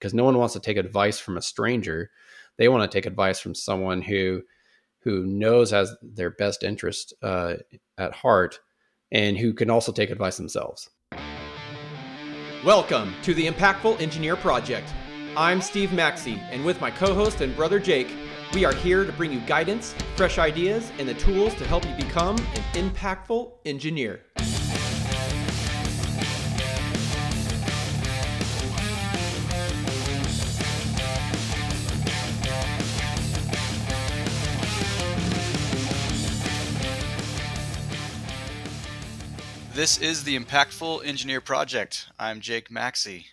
because no one wants to take advice from a stranger. They want to take advice from someone who who knows has their best interest uh, at heart and who can also take advice themselves. Welcome to the Impactful Engineer Project. I'm Steve Maxey, and with my co host and brother Jake, we are here to bring you guidance, fresh ideas, and the tools to help you become an impactful engineer. This is the Impactful Engineer Project. I'm Jake Maxey.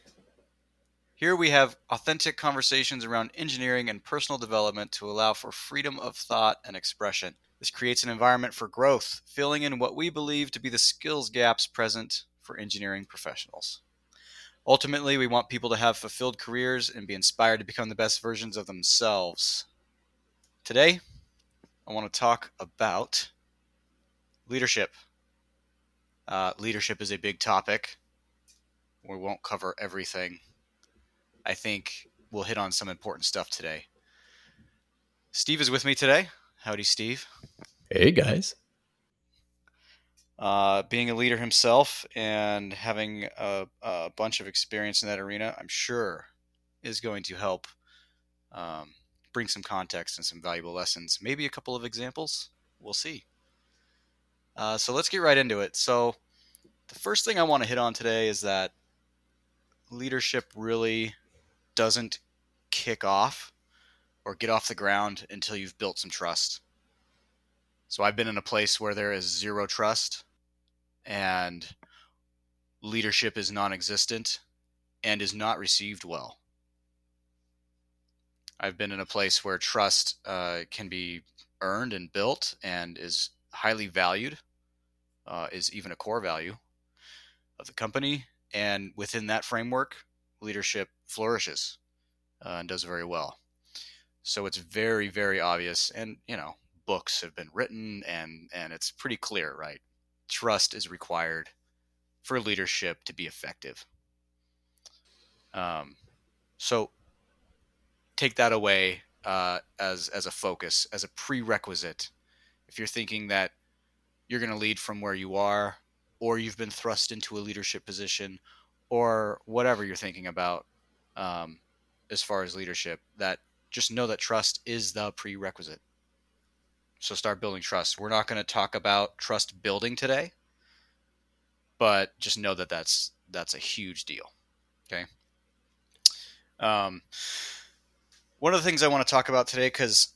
Here we have authentic conversations around engineering and personal development to allow for freedom of thought and expression. This creates an environment for growth, filling in what we believe to be the skills gaps present for engineering professionals. Ultimately, we want people to have fulfilled careers and be inspired to become the best versions of themselves. Today, I want to talk about leadership. Uh, leadership is a big topic. We won't cover everything. I think we'll hit on some important stuff today. Steve is with me today. Howdy, Steve. Hey, guys. Uh, being a leader himself and having a, a, bunch of experience in that arena, I'm sure is going to help um, bring some context and some valuable lessons. Maybe a couple of examples. We'll see. Uh, so let's get right into it. So, the first thing I want to hit on today is that leadership really doesn't kick off or get off the ground until you've built some trust. So I've been in a place where there is zero trust and leadership is non existent and is not received well. I've been in a place where trust uh, can be earned and built and is highly valued, uh, is even a core value of the company. And within that framework, leadership flourishes uh, and does very well. So it's very, very obvious. And, you know, books have been written and, and it's pretty clear, right? Trust is required for leadership to be effective. Um, so take that away uh, as, as a focus, as a prerequisite. If you're thinking that you're going to lead from where you are, or you've been thrust into a leadership position, or whatever you're thinking about um, as far as leadership, that just know that trust is the prerequisite. So start building trust. We're not going to talk about trust building today, but just know that that's that's a huge deal. Okay. Um, one of the things I want to talk about today because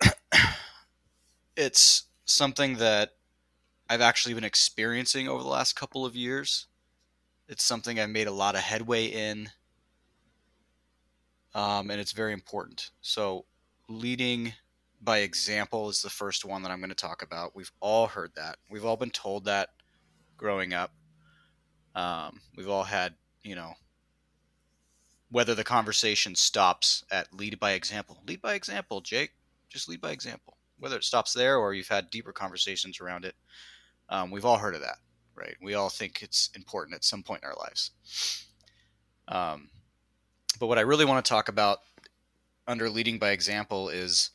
it's something that I've actually been experiencing over the last couple of years. It's something I've made a lot of headway in, um, and it's very important. So, leading by example is the first one that I'm going to talk about. We've all heard that. We've all been told that growing up. Um, we've all had, you know, whether the conversation stops at lead by example. Lead by example, Jake. Just lead by example. Whether it stops there or you've had deeper conversations around it, um, we've all heard of that, right? We all think it's important at some point in our lives. Um, but what I really want to talk about under leading by example is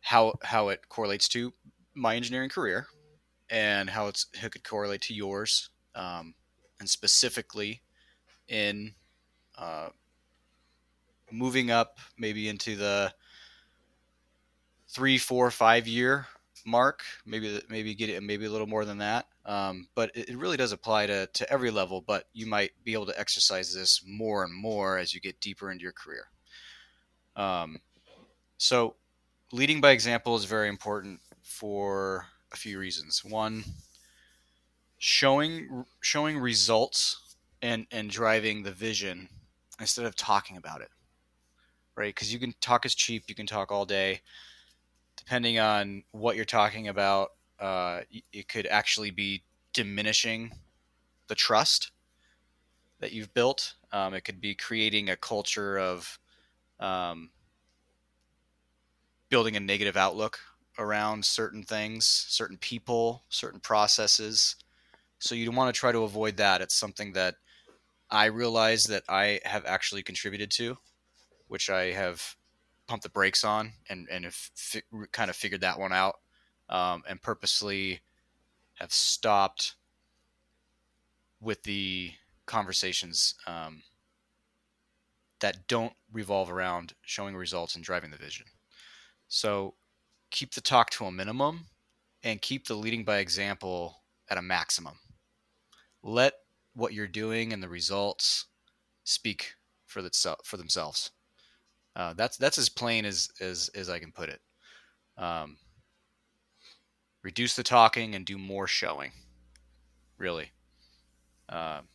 how how it correlates to my engineering career and how it's how it could correlate to yours, um, and specifically in uh, moving up maybe into the three, four, five year mark. Maybe maybe get it maybe a little more than that. Um, but it, it, really does apply to, to every level. But you might be able to exercise this more and more as you get deeper into your career. Um, so leading by example is very important for a few reasons. One, showing showing results and and driving the vision instead of talking about it right because you can talk is cheap you can talk all day depending on what you're talking about, uh, it could actually be diminishing the trust that you've built. Um, it could be creating a culture of um, building a negative outlook around certain things, certain people, certain processes. So you want to try to avoid that. It's something that I realize that I have actually contributed to, which I have pumped the brakes on and and have fi- kind of figured that one out, um, and purposely have stopped with the conversations um, that don't revolve around showing results and driving the vision. So keep the talk to a minimum and keep the leading by example at a maximum. Let what you're doing and the results speak for, the, for themselves. Uh, that's that's as plain as, as as I can put it. Um, reduce the talking and do more showing. Really. Um,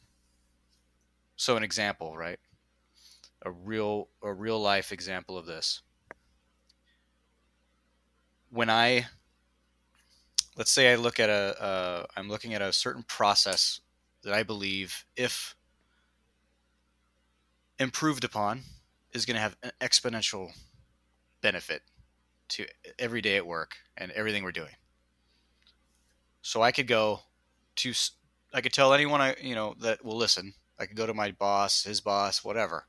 so an example, right? A real a real life example of this. When I let's say I look at a uh, I'm looking at a certain process that I believe if improved upon is going to have an exponential benefit to every day at work and everything we're doing. So I could go to I could tell anyone I you know that will listen. I could go to my boss, his boss, whatever,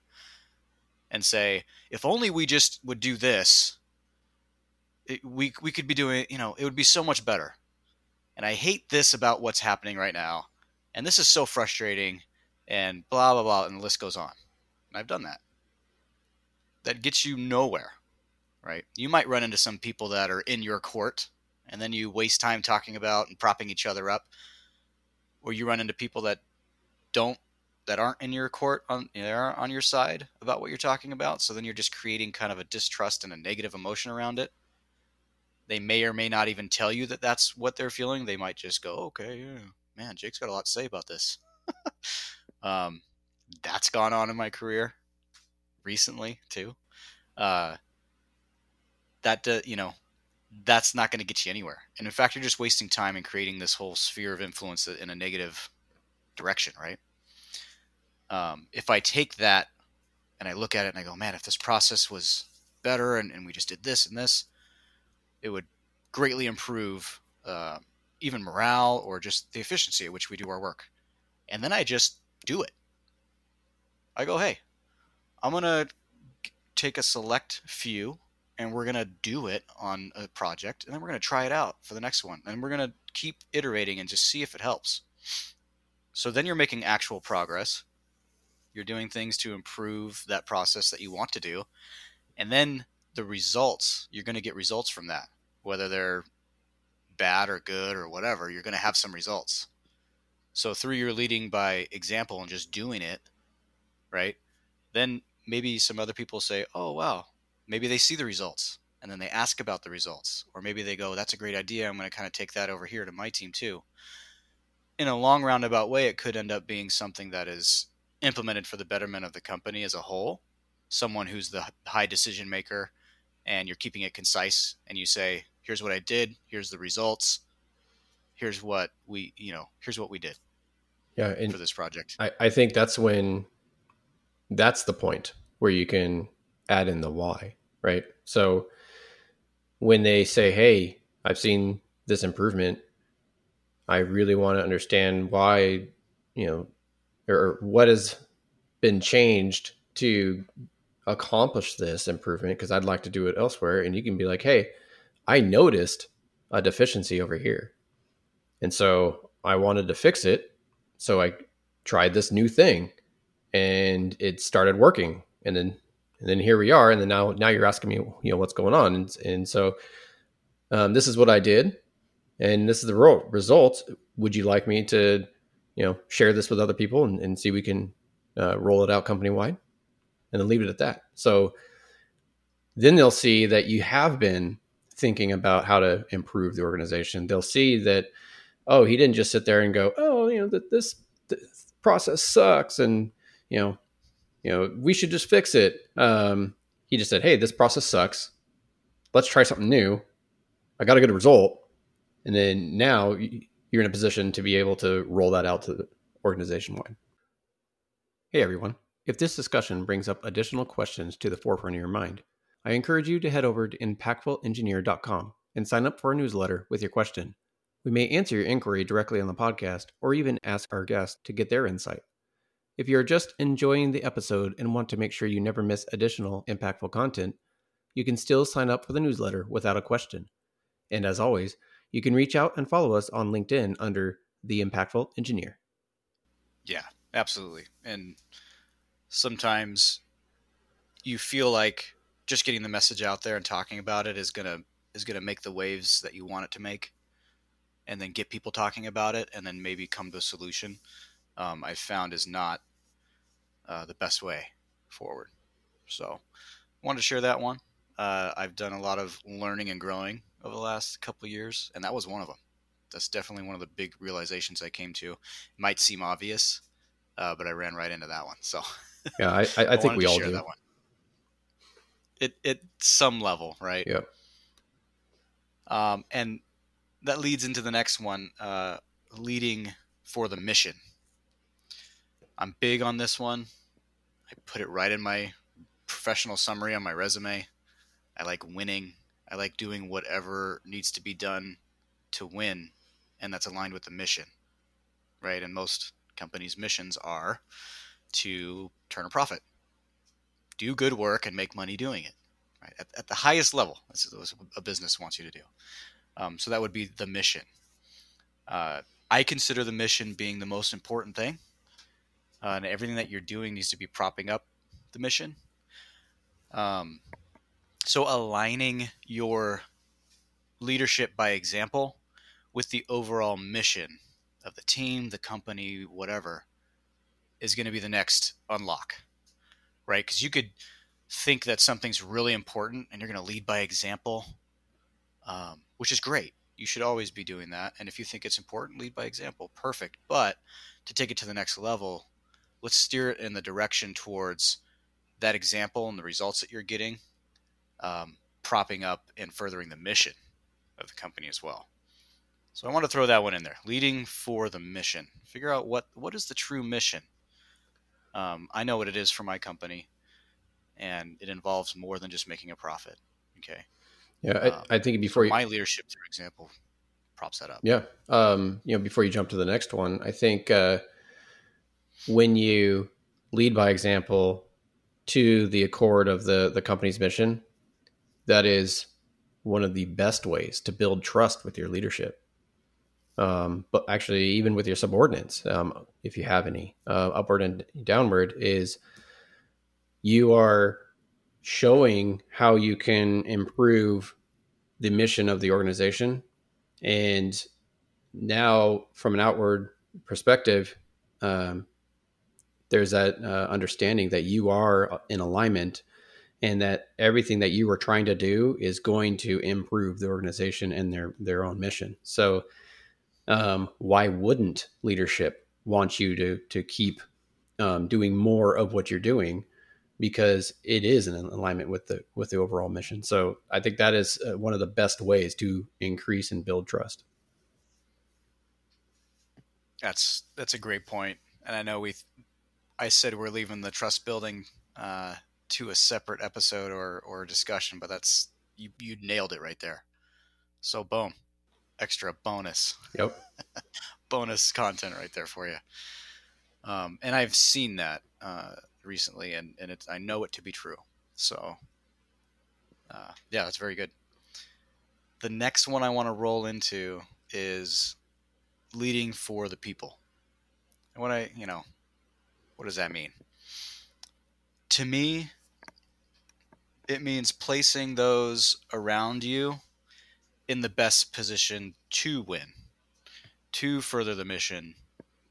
and say, if only we just would do this, it, we we could be doing you know it would be so much better. And I hate this about what's happening right now, and this is so frustrating, and blah blah blah, and the list goes on. And I've done that that gets you nowhere, right? You might run into some people that are in your court, and then you waste time talking about and propping each other up, or you run into people that don't that aren't in your court on are on your side about what you're talking about. So then you're just creating kind of a distrust and a negative emotion around it. They may or may not even tell you that that's what they're feeling. They might just go, "Okay, yeah, man, Jake's got a lot to say about this." um, that's gone on in my career recently too. Uh, that uh, you know, that's not going to get you anywhere. And in fact, you're just wasting time and creating this whole sphere of influence in a negative direction, right? Um, if I take that and I look at it and I go, man, if this process was better and, and we just did this and this, it would greatly improve uh, even morale or just the efficiency at which we do our work. And then I just do it. I go, hey, I'm to take a select few and we're to do it on a project and then we're to try it out for the next one and we're to keep iterating and just see if it helps. So then you're making actual progress. You're doing things to improve that process that you want to do. And then the results, you're going to get results from that. Whether they're bad or good or whatever, you're going to have some results. So through your leading by example and just doing it, right? Then maybe some other people say, "Oh, wow." Maybe they see the results and then they ask about the results or maybe they go, "That's a great idea. I'm going to kind of take that over here to my team too." In a long roundabout way, it could end up being something that is implemented for the betterment of the company as a whole. Someone who's the high decision maker and you're keeping it concise and you say, "Here's what I did, here's the results. Here's what we, you know, here's what we did." Yeah, and for this project. I, I think that's when that's the point where you can add in the why, right? So when they say, "Hey, I've seen this improvement. I really want to understand why, you know, or what has been changed to accomplish this improvement because I'd like to do it elsewhere." And you can be like, "Hey, I noticed a deficiency over here. And so I wanted to fix it. So I tried this new thing and it started working. And then and then here we are and then now now you're asking me you know what's going on. And, and so um, this is what i did and this is the result. Would you like me to you know share this with other people and, and see we can uh, roll it out company wide and then leave it at that. So then they'll see that you have been thinking about how to improve the organization. They'll see that oh he didn't just sit there and go oh you know that this, this process sucks and you know, you know, we should just fix it. Um, he just said, hey, this process sucks. Let's try something new. I got a good result. And then now you're in a position to be able to roll that out to the organization wide. Hey, everyone. If this discussion brings up additional questions to the forefront of your mind, I encourage you to head over to impactfulengineer.com and sign up for our newsletter with your question. We may answer your inquiry directly on the podcast or even ask our guests to get their insight. If you're just enjoying the episode and want to make sure you never miss additional impactful content, you can still sign up for the newsletter without a question. And as always, you can reach out and follow us on LinkedIn under The Impactful Engineer. Yeah, absolutely. And sometimes you feel like just getting the message out there and talking about it is gonna is gonna make the waves that you want it to make, and then get people talking about it, and then maybe come to a solution. Um, I found is not uh, the best way forward. So, wanted to share that one. Uh, I've done a lot of learning and growing over the last couple of years, and that was one of them. That's definitely one of the big realizations I came to. It might seem obvious, uh, but I ran right into that one. So, yeah, I, I, I think we all do. That one. It at some level, right? Yeah. Um, and that leads into the next one, uh, leading for the mission. I'm big on this one. I put it right in my professional summary on my resume. I like winning. I like doing whatever needs to be done to win, and that's aligned with the mission, right? And most companies' missions are to turn a profit, do good work, and make money doing it, right? At, at the highest level, this is what a business wants you to do. Um, so that would be the mission. Uh, I consider the mission being the most important thing, uh, and everything that you're doing needs to be propping up the mission. Um, so aligning your leadership by example with the overall mission of the team, the company, whatever, is going to be the next unlock, right? Because you could think that something's really important and you're going to lead by example, um, which is great. You should always be doing that. And if you think it's important, lead by example. Perfect. But to take it to the next level, let's steer it in the direction towards that example and the results that you're getting um, propping up and furthering the mission of the company as well. So I want to throw that one in there. Leading for the mission. Figure out what what is the true mission. Um, I know what it is for my company, and it involves more than just making a profit. Okay. Yeah, um, I, I, think before you, my leadership, for example, props that up. Yeah. Um, you know, before you jump to the next one, I think uh, when you lead by example to the accord of the the company's mission, that is one of the best ways to build trust with your leadership. Um, but actually, even with your subordinates, um, if you have any, uh, upward and downward, is you are showing how you can improve the mission of the organization. And now, from an outward perspective, um, there's that uh, understanding that you are in alignment and that everything that you are trying to do is going to improve the organization and their their own mission. So, um, why wouldn't leadership want you to to keep um, doing more of what you're doing? Because it is in alignment with the with the overall mission. So, I think that is uh, one of the best ways to increase and build trust. That's that's a great point, and I know we. I said we're leaving the trust building uh, to a separate episode or or discussion, but that's you you nailed it right there. So boom, extra bonus. Yep. bonus content right there for you. Um, and I've seen that uh, recently, and and it's I know it to be true. So uh, yeah, that's very good. The next one I want to roll into is leading for the people. And what I you know, what does that mean? To me, it means placing those around you in the best position to win, to further the mission,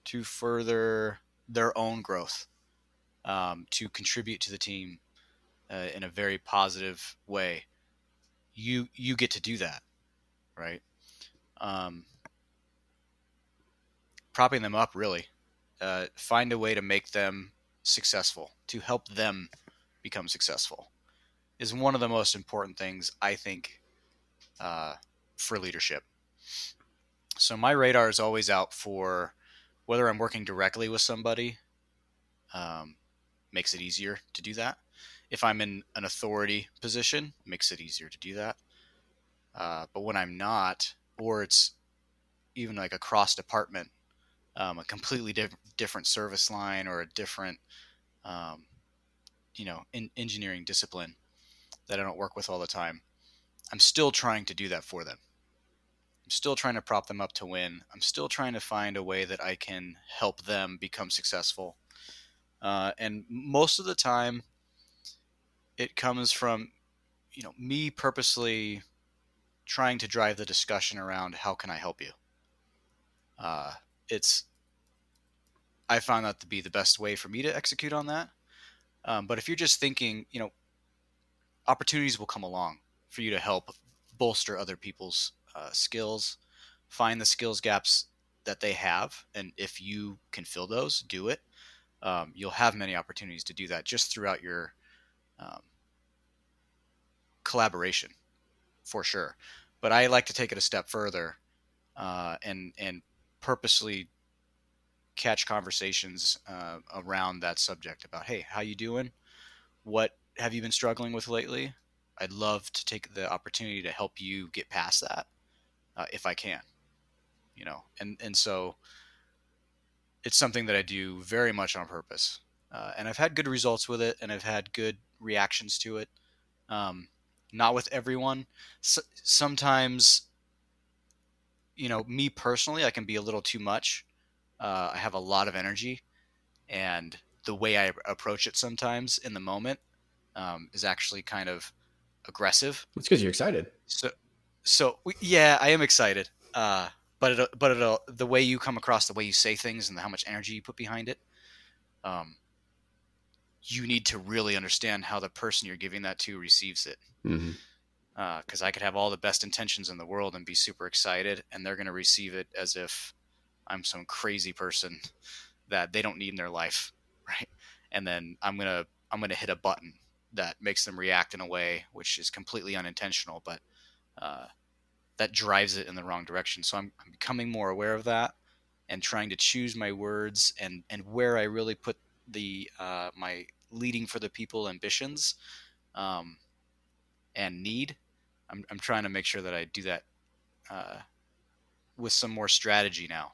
to further their own growth, um, to contribute to the team uh, in a very positive way. You you get to do that, right? Um, propping them up, really. Uh, find a way to make them successful, to help them become successful is one of the most important things I think uh, for leadership. So my radar is always out for whether I'm working directly with somebody. Um, makes it easier to do that. If I'm in an authority position, makes it easier to do that. Uh, but when I'm not, or it's even like a cross department um, a completely diff- different service line or a different, um, you know, in engineering discipline that I don't work with all the time, I'm still trying to do that for them. I'm still trying to prop them up to win. I'm still trying to find a way that I can help them become successful. Uh, and most of the time, it comes from, you know, me purposely trying to drive the discussion around how can I help you. Uh, it's I found that to be the best way for me to execute on that. Um, but if you're just thinking, you know, opportunities will come along for you to help bolster other people's uh, skills, find the skills gaps that they have, and if you can fill those, do it. Um, you'll have many opportunities to do that just throughout your um, collaboration, for sure. But I like to take it a step further uh, and and purposely catch conversations uh, around that subject about hey how you doing? What have you been struggling with lately? I'd love to take the opportunity to help you get past that uh, if i can you know? And and so it's something that i do very much on purpose uh, and i've had good results with it and i've had good reactions to it um, not with everyone. S- sometimes you know me personally i can be a little too much uh, I have a lot of energy, and the way I approach it sometimes in the moment um, is actually kind of aggressive. It's because you're excited. So, so yeah, I am excited. Uh, but it, but it, the way you come across, the way you say things, and how much energy you put behind it, um, you need to really understand how the person you're giving that to receives it. Because mm-hmm. uh, I could have all the best intentions in the world and be super excited, and they're going to receive it as if I'm some crazy person that they don't need in their life, right? And then I'm gonna I'm gonna hit a button that makes them react in a way which is completely unintentional, but uh, that drives it in the wrong direction. So I'm, I'm becoming more aware of that and trying to choose my words and and where I really put the uh, my leading for the people ambitions um, and need. I'm I'm trying to make sure that I do that uh, with some more strategy now.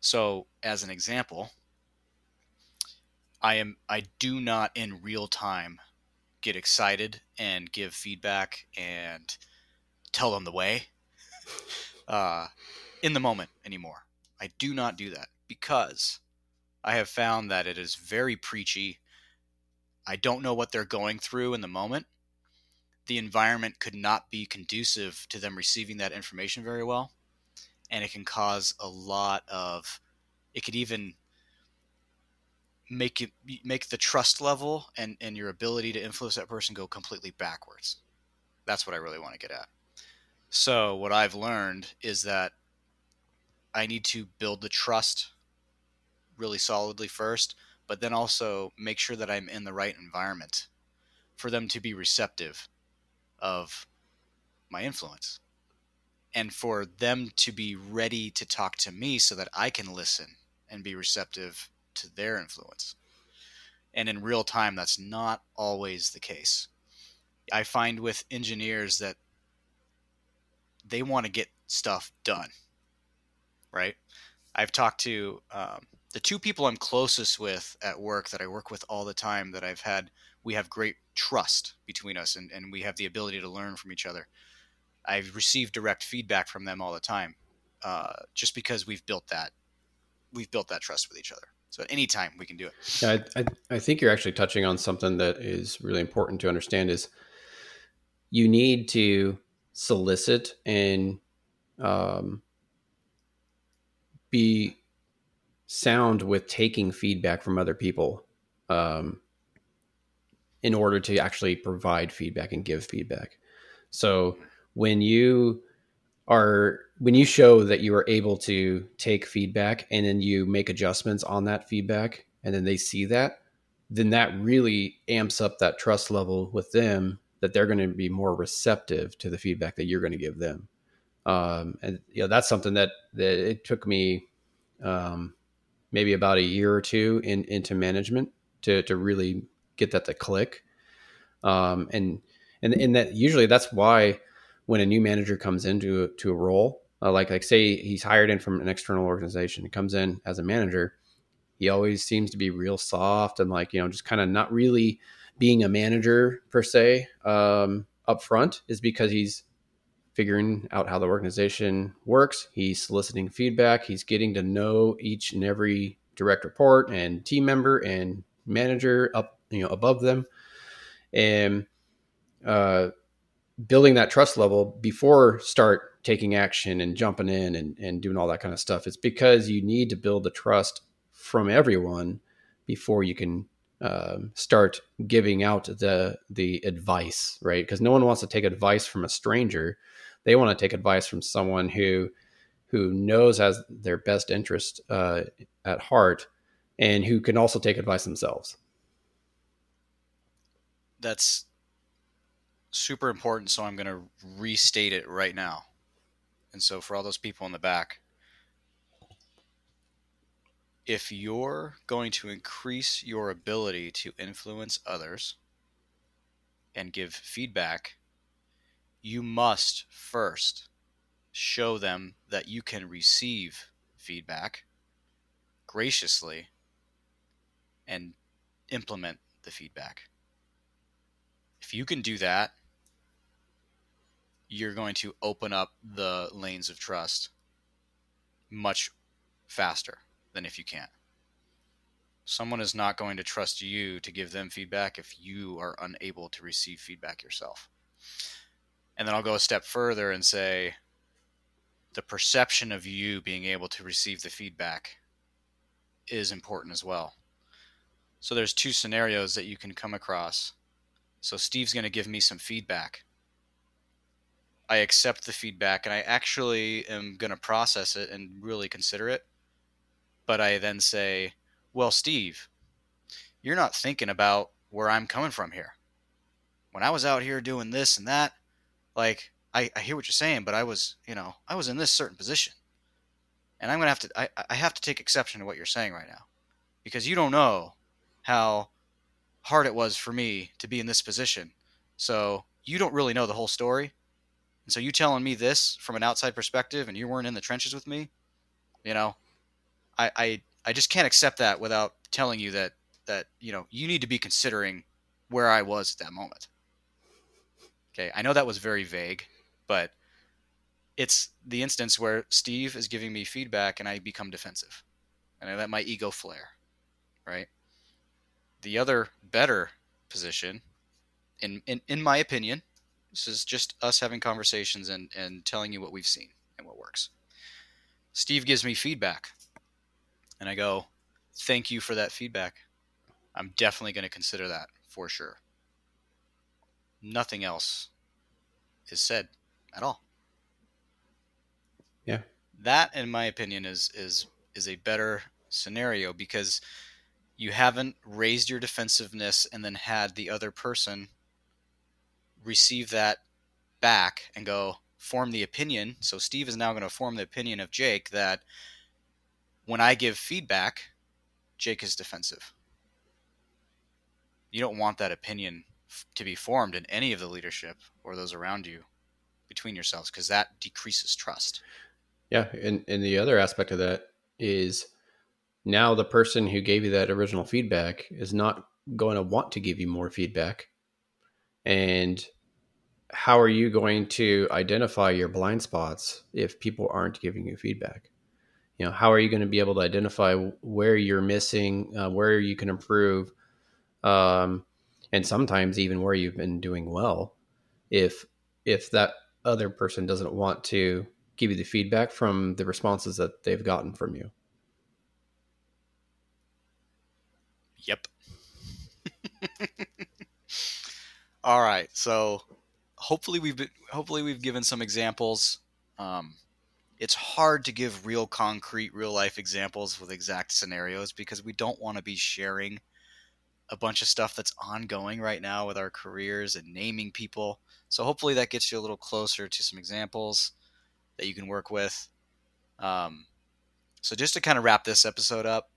So, as an example, I am I do not in real time get excited and give feedback and tell them the way uh, in the moment anymore. I do not do that because I have found that it is very preachy. I don't know what they're going through in the moment. The environment could not be conducive to them receiving that information very well and it can cause a lot of it could even make it make the trust level and and your ability to influence that person go completely backwards. That's what i really want to get at. So what i've learned is that i need to build the trust really solidly first but then also make sure that i'm in the right environment for them to be receptive of my influence and for them to be ready to talk to me so that I can listen and be receptive to their influence. And in real time, that's not always the case. I find with engineers that they want to get stuff done, right? I've talked to um, the two people I'm closest with at work that I work with all the time that I've had, we have great trust between us and, and we have the ability to learn from each other. I've received direct feedback from them all the time, uh, just because we've built that we've built that trust with each other. So at any time we can do it. Yeah, I, I, I think you're actually touching on something that is really important to understand is you need to solicit and um, be sound with taking feedback from other people um, in order to actually provide feedback and give feedback. So when you are when you show that you are able to take feedback and then you make adjustments on that feedback and then they see that then that really amps up that trust level with them that they're going to be more receptive to the feedback that you're going to give them. Um, and you know that's something that that it took me um, maybe about a year or two in, into management to to really get that to click. Um, and and and that usually that's why when a new manager comes into to a role, Uh, like like say he's hired in from an external organization, he comes in as a manager. He always seems to be real soft and like you know just kind of not really being a manager per se um, up front is because he's figuring out how the organization works. He's soliciting feedback. He's getting to know each and every direct report and team member and manager up, you know, above them, and uh, building that trust level before start taking action and jumping in and, and doing all that kind of stuff. It's because you need to build the trust from everyone before you can um, start giving out the the advice, right? Because no one wants to take advice from a stranger. They want to take advice from someone who who knows has their best interest uh, at heart and who can also take advice themselves. That's super important. So I'm going to restate it right now. And so for all those people in the back, if you're going to increase your ability to influence others and give feedback, you must first show them that you can receive feedback graciously and implement the feedback. If you can do that, you're going to open up the lanes of trust much faster than if you can't. Someone is not going to trust you to give them feedback if you are unable to receive feedback yourself. And then I'll go a step further and say the perception of you being able to receive the feedback is important as well. So there's two scenarios that you can come across. So Steve's going to give me some feedback. I accept the feedback and I actually am going to process it and really consider it but I then say, well, Steve, you're not thinking about where I'm coming from here. When I was out here doing this and that, like, I, I hear what you're saying, but I was, you know, I was in this certain position. And I'm going to have to, I, I have to take exception to what you're saying right now because you don't know how hard it was for me to be in this position. So you don't really know the whole story. And so you telling me this from an outside perspective and you weren't in the trenches with me, you know, I, I I just can't accept that without telling you that that you know you need to be considering where I was at that moment. Okay, I know that was very vague, but it's the instance where Steve is giving me feedback and I become defensive, and I let my ego flare. Right. The other better position, in in, in my opinion, this is just us having conversations and and telling you what we've seen and what works. Steve gives me feedback and I go, thank you for that feedback. I'm definitely going to consider that for sure. Nothing else is said at all. Yeah. That in my opinion is is is a better scenario because you haven't raised your defensiveness and then had the other person receive that back and go form the opinion. So Steve is now going to form the opinion of Jake that when I give feedback, Jake is defensive. You don't want that opinion to be formed in any of the leadership or those around you between yourselves because that decreases trust. Yeah, and and the other aspect of that is now the person who gave you that original feedback is not going to want to give you more feedback. And how are you going to identify your blind spots if people aren't giving you feedback? you know how are you going to be able to identify where you're missing uh, where you can improve um, and sometimes even where you've been doing well if if that other person doesn't want to give you the feedback from the responses that they've gotten from you yep all right so hopefully we've been, hopefully we've given some examples. Um, it's hard to give real concrete real life examples with exact scenarios because we don't want to be sharing a bunch of stuff that's ongoing right now with our careers and naming people. So hopefully that gets you a little closer to some examples that you can work with. Um, so just to kind of wrap this episode up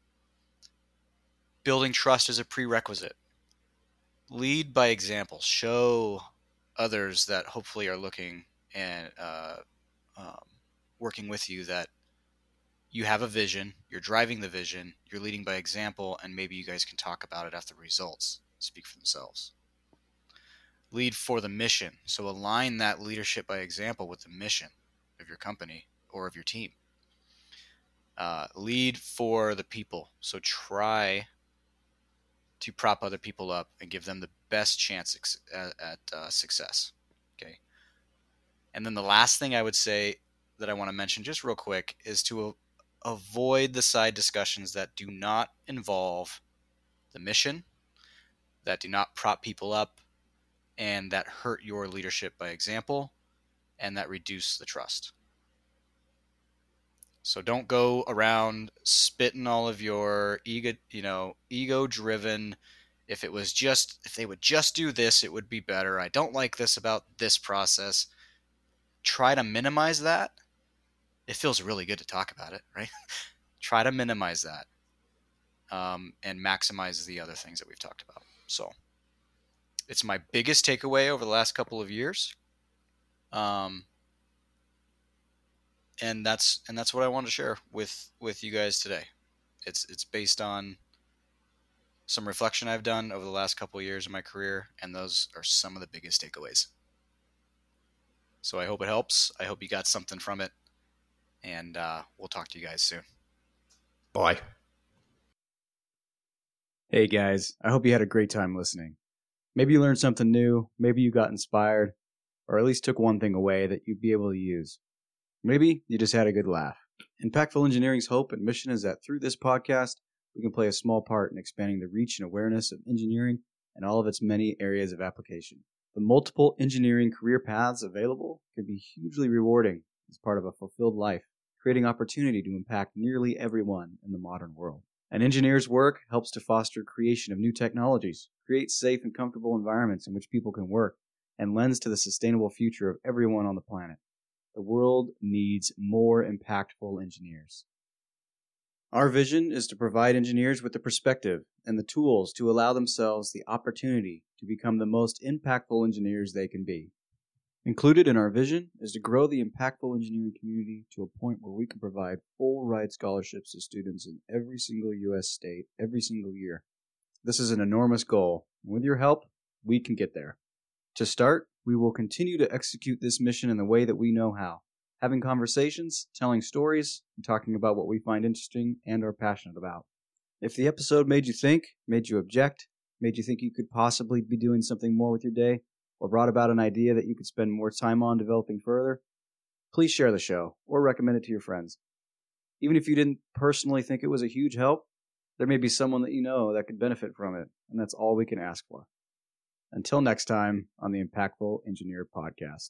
building trust is a prerequisite. Lead by example. Show others that hopefully are looking and uh, um, working with you that you have a vision, you're driving the vision, you're leading by example, and maybe you guys can talk about it after results speak for themselves. Lead for the mission. So align that leadership by example with the mission of your company or of your team. Uh, lead for the people. So try to prop other people up and give them the best chance at, at uh, success. Okay. And then the last thing I would say that I want to mention just real quick is to avoid the side discussions that do not involve the mission, that do not prop people up, and that hurt your leadership by example, and that reduce the trust. So don't go around spitting all of your ego, you know, ego driven. If it was just, if they would just do this, it would be better. I don't like this about this process. Try to minimize that it feels really good to talk about it, right? Try to minimize that um, and maximize the other things that we've talked about. So it's my biggest takeaway over the last couple of years. Um, and that's and that's what I want to share with with you guys today. It's it's based on some reflection I've done over the last couple of years of my career, and those are some of the biggest takeaways. So I hope it helps. I hope you got something from it and uh, we'll talk to you guys soon. Bye. Hey guys, I hope you had a great time listening. Maybe you learned something new, maybe you got inspired, or at least took one thing away that you'd be able to use. Maybe you just had a good laugh. Impactful Engineering's hope and mission is that through this podcast, we can play a small part in expanding the reach and awareness of engineering and all of its many areas of application. The multiple engineering career paths available can be hugely rewarding as part of a fulfilled life creating opportunity to impact nearly everyone in the modern world. An engineer's work helps to foster creation of new technologies, create safe and comfortable environments in which people can work, and lends to the sustainable future of everyone on the planet. The world needs more impactful engineers. Our vision is to provide engineers with the perspective and the tools to allow themselves the opportunity to become the most impactful engineers they can be. Included in our vision is to grow the impactful engineering community to a point where we can provide full ride scholarships to students in every single U.S. state every single year. This is an enormous goal. and With your help, we can get there. To start, we will continue to execute this mission in the way that we know how, having conversations, telling stories, and talking about what we find interesting and are passionate about. If the episode made you think, made you object, made you think you could possibly be doing something more with your day, or brought about an idea that you could spend more time on developing further, please share the show or recommend it to your friends. Even if you didn't personally think it was a huge help, there may be someone that you know that could benefit from it, and that's all we can ask for. Until next time on the Impactful Engineer Podcast.